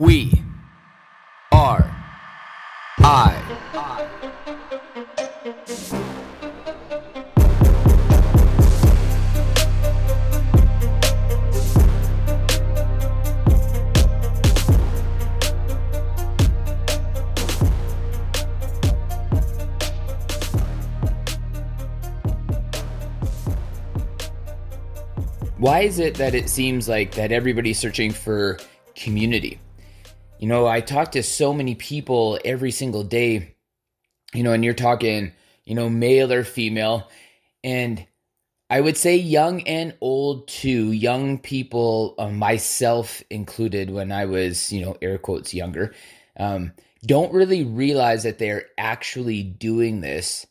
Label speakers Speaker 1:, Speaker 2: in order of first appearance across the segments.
Speaker 1: We are I. Why is it that it seems like that everybody's searching for community? You know, I talk to so many people every single day, you know, and you're talking, you know, male or female, and I would say young and old too, young people, uh, myself included, when I was, you know, air quotes younger, um, don't really realize that they're actually doing this,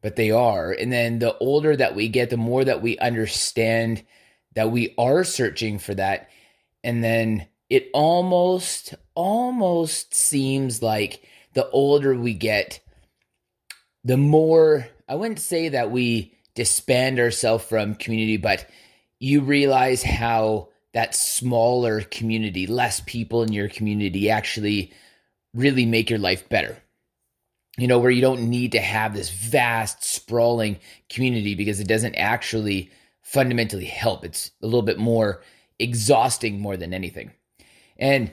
Speaker 1: but they are. And then the older that we get, the more that we understand that we are searching for that. And then it almost, almost seems like the older we get, the more, I wouldn't say that we disband ourselves from community, but you realize how that smaller community, less people in your community actually really make your life better. You know, where you don't need to have this vast, sprawling community because it doesn't actually fundamentally help. It's a little bit more exhausting more than anything. And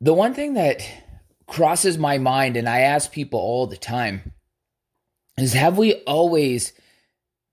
Speaker 1: the one thing that crosses my mind, and I ask people all the time, is have we always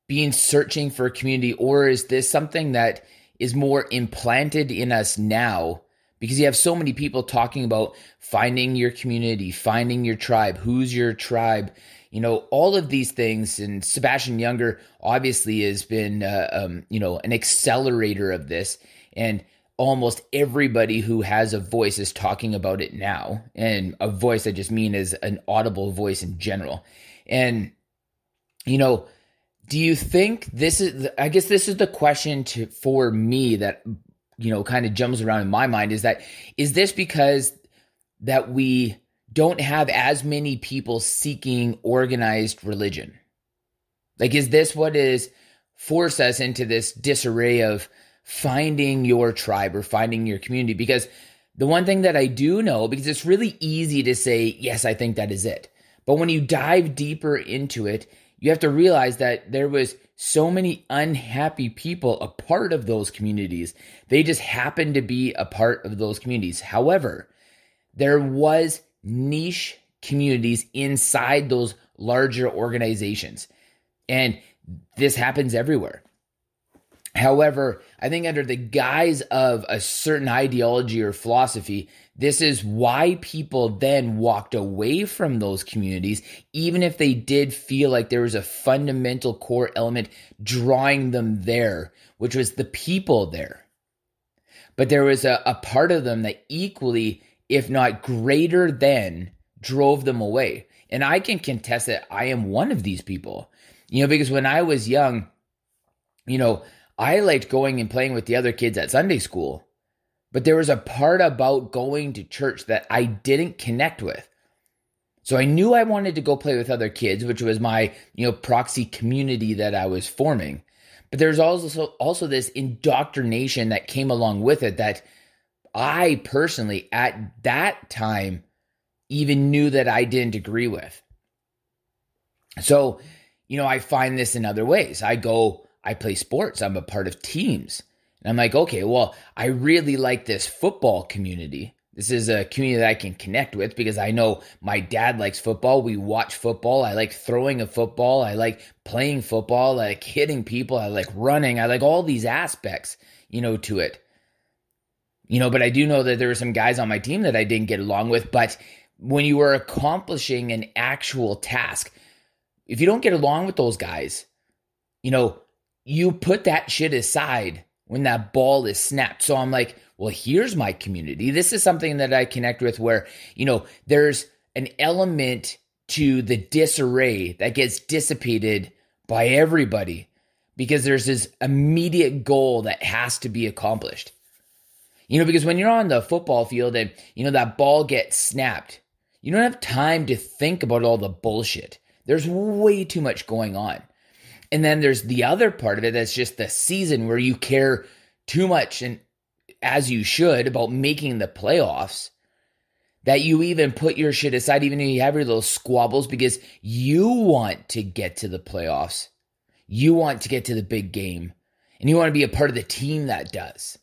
Speaker 1: been searching for a community, or is this something that is more implanted in us now? Because you have so many people talking about finding your community, finding your tribe, who's your tribe, you know, all of these things. And Sebastian Junger obviously has been, uh, um, you know, an accelerator of this. And almost everybody who has a voice is talking about it now. And a voice I just mean is an audible voice in general. And, you know, do you think this is, I guess this is the question to, for me that, you know, kind of jumps around in my mind is that, is this because that we don't have as many people seeking organized religion? Like, is this what is force us into this disarray of finding your tribe or finding your community? Because the one thing that I do know, because it's really easy to say, yes, I think that is it. But when you dive deeper into it, you have to realize that there was so many unhappy people a part of those communities. They just happened to be a part of those communities. However, there was niche communities inside those larger organizations. And this happens everywhere. However, I think under the guise of a certain ideology or philosophy, this is why people then walked away from those communities, even if they did feel like there was a fundamental core element drawing them there, which was the people there. But there was a, a part of them that equally if not greater than, drove them away. And I can contest that I am one of these people. You know, because when I was young, you know, I liked going and playing with the other kids at Sunday school. But there was a part about going to church that I didn't connect with. So I knew I wanted to go play with other kids, which was my, you know, proxy community that I was forming. But there's also also this indoctrination that came along with it that I personally, at that time, even knew that I didn't agree with. So, you know, I find this in other ways. I go, I play sports, I'm a part of teams. And I'm like, okay, well, I really like this football community. This is a community that I can connect with because I know my dad likes football. We watch football. I like throwing a football. I like playing football. I like hitting people. I like running. I like all these aspects, you know, to it. You know, but I do know that there were some guys on my team that I didn't get along with. But when you are accomplishing an actual task, if you don't get along with those guys, you know, you put that shit aside when that ball is snapped. So I'm like, well, here's my community. This is something that I connect with where, you know, there's an element to the disarray that gets dissipated by everybody because there's this immediate goal that has to be accomplished. You know, because when you're on the football field and, you know, that ball gets snapped, you don't have time to think about all the bullshit. There's way too much going on. And then there's the other part of it that's just the season where you care too much and as you should about making the playoffs, that you even put your shit aside, even if you have your little squabbles, because you want to get to the playoffs. You want to get to the big game and you want to be a part of the team that does.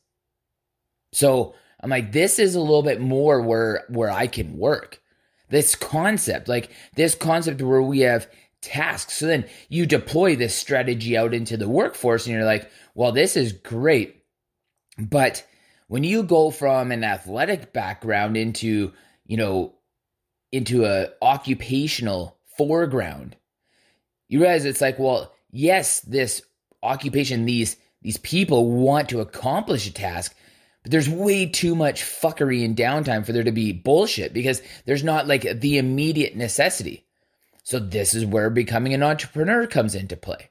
Speaker 1: So I'm like, this is a little bit more where where I can work. This concept, like this concept where we have tasks. So then you deploy this strategy out into the workforce and you're like, well, this is great. But when you go from an athletic background into, you know, into a occupational foreground, you realize it's like, well, yes, this occupation, these these people want to accomplish a task, but there's way too much fuckery and downtime for there to be bullshit because there's not like the immediate necessity. So this is where becoming an entrepreneur comes into play.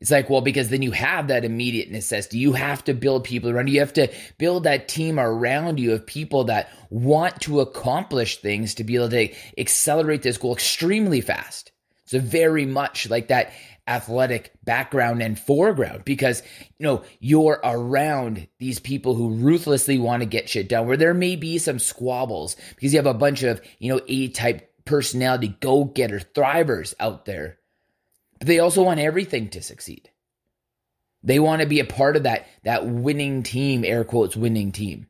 Speaker 1: It's like, well, because then you have that immediate necessity. You have to build people around you. You have to build that team around you of people that want to accomplish things to be able to accelerate this goal extremely fast. So very much like that athletic background and foreground because you know you're around these people who ruthlessly want to get shit done where there may be some squabbles because you have a bunch of you know A type personality go-getter thrivers out there but they also want everything to succeed. They want to be a part of that that winning team air quotes winning team.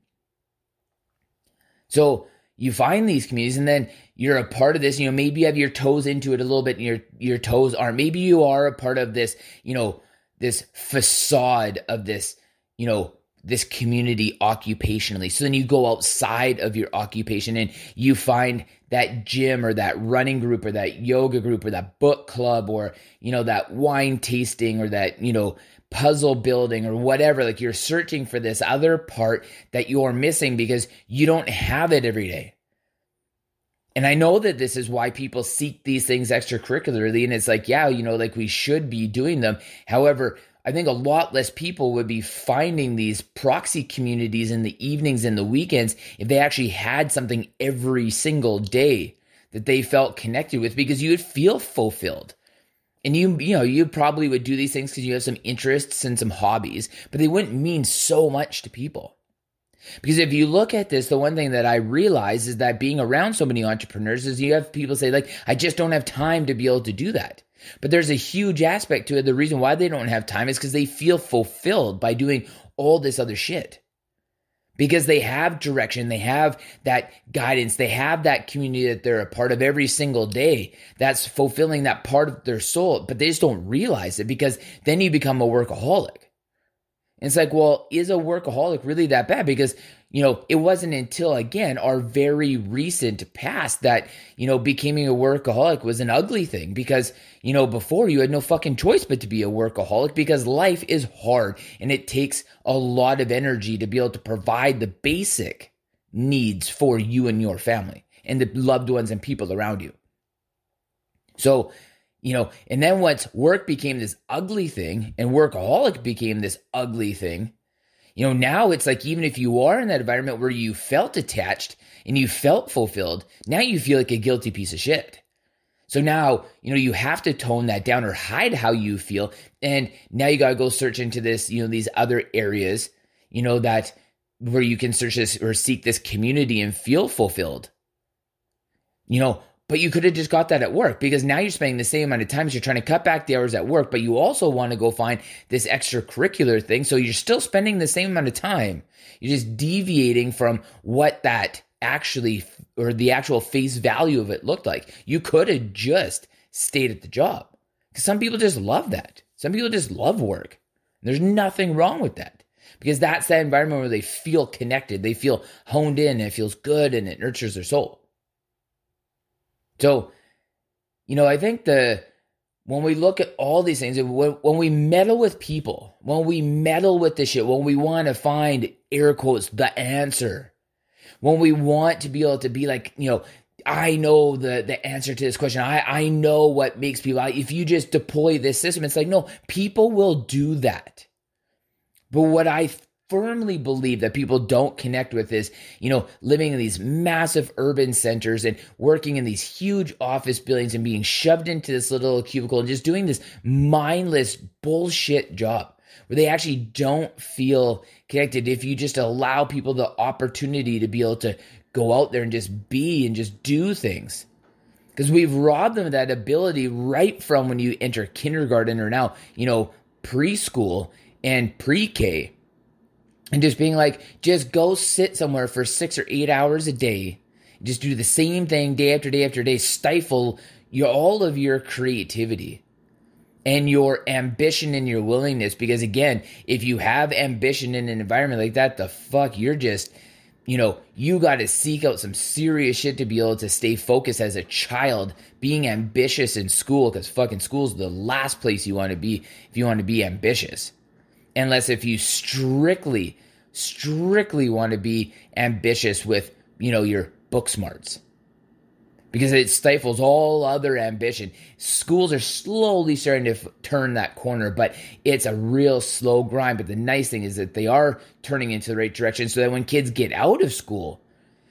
Speaker 1: So you find these communities and then you're a part of this you know maybe you have your toes into it a little bit and your your toes aren't. Maybe you are a part of this you know this facade of this you know this community occupationally. So then you go outside of your occupation and you find that gym or that running group or that yoga group or that book club or you know that wine tasting or that you know puzzle building or whatever. Like you're searching for this other part that you're missing because you don't have it every day. And I know that this is why people seek these things extracurricularly. And it's like, yeah, you know, like we should be doing them. However, I think a lot less people would be finding these proxy communities in the evenings and the weekends if they actually had something every single day that they felt connected with because you would feel fulfilled. And you you know you probably would do these things because you have some interests and some hobbies but they wouldn't mean so much to people. Because if you look at this the one thing that i realize is that being around so many entrepreneurs is you have people say like i just don't have time to be able to do that but there's a huge aspect to it the reason why they don't have time is because they feel fulfilled by doing all this other shit because they have direction, they have that guidance, they have that community that they're a part of every single day that's fulfilling that part of their soul, but they just don't realize it because then you become a workaholic. And it's like, well, is a workaholic really that bad? Because you know, it wasn't until again our very recent past that, you know, becoming a workaholic was an ugly thing because, you know, before you had no fucking choice but to be a workaholic because life is hard and it takes a lot of energy to be able to provide the basic needs for you and your family and the loved ones and people around you. So, you know, and then once work became this ugly thing and workaholic became this ugly thing, you know, now it's like even if you are in that environment where you felt attached and you felt fulfilled, now you feel like a guilty piece of shit. So now, you know, you have to tone that down or hide how you feel. And now you got to go search into this, you know, these other areas, you know, that where you can search this or seek this community and feel fulfilled. You know, but you could have just got that at work because now you're spending the same amount of time as you're trying to cut back the hours at work, but you also want to go find this extracurricular thing. So you're still spending the same amount of time. You're just deviating from what that actually or the actual face value of it looked like. You could have just stayed at the job because some people just love that. Some people just love work. There's nothing wrong with that because that's that environment where they feel connected, they feel honed in, and it feels good and it nurtures their soul. So, you know, I think the when we look at all these things, when, when we meddle with people, when we meddle with the shit, when we want to find air quotes the answer, when we want to be able to be like, you know, I know the the answer to this question. I I know what makes people. If you just deploy this system, it's like no, people will do that. But what I firmly believe that people don't connect with is, you know, living in these massive urban centers and working in these huge office buildings and being shoved into this little cubicle and just doing this mindless bullshit job where they actually don't feel connected if you just allow people the opportunity to be able to go out there and just be and just do things. Because we've robbed them of that ability right from when you enter kindergarten or now, you know, preschool and pre K. And just being like, just go sit somewhere for six or eight hours a day. Just do the same thing day after day after day. Stifle your all of your creativity and your ambition and your willingness. Because again, if you have ambition in an environment like that, the fuck, you're just, you know, you got to seek out some serious shit to be able to stay focused as a child, being ambitious in school, because fucking school's the last place you want to be if you want to be ambitious. Unless if you strictly, strictly want to be ambitious with, you know, your book smarts because it stifles all other ambition. Schools are slowly starting to f- turn that corner, but it's a real slow grind. But the nice thing is that they are turning into the right direction so that when kids get out of school,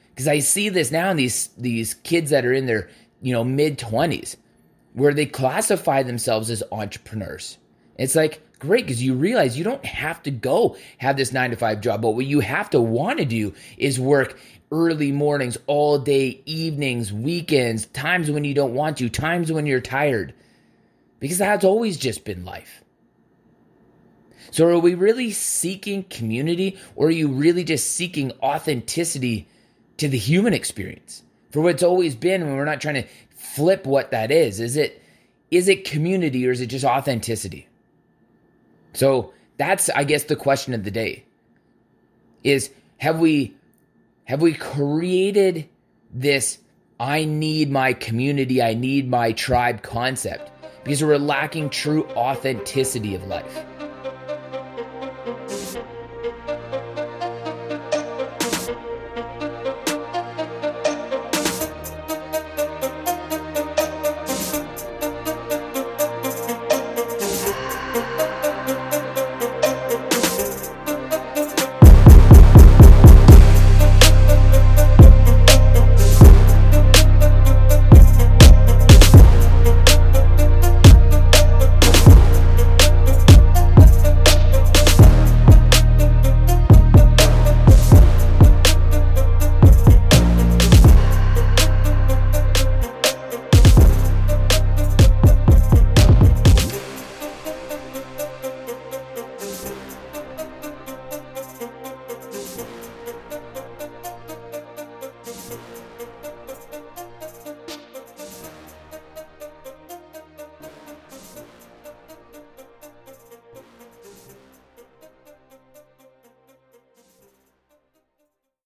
Speaker 1: because I see this now in these these kids that are in their you know mid twenties, where they classify themselves as entrepreneurs. It's like great because you realize you don't have to go have this nine to five job, but what you have to want to do is work early mornings, all day, evenings, weekends, times when you don't want to, times when you're tired. Because that's always just been life. So, are we really seeking community or are you really just seeking authenticity to the human experience for what's always been when we're not trying to flip what that is? Is it is it community or is it just authenticity? So, that's I guess the question of the day. Is have we have we created this I need my community, I need my tribe concept because we're lacking true authenticity of life?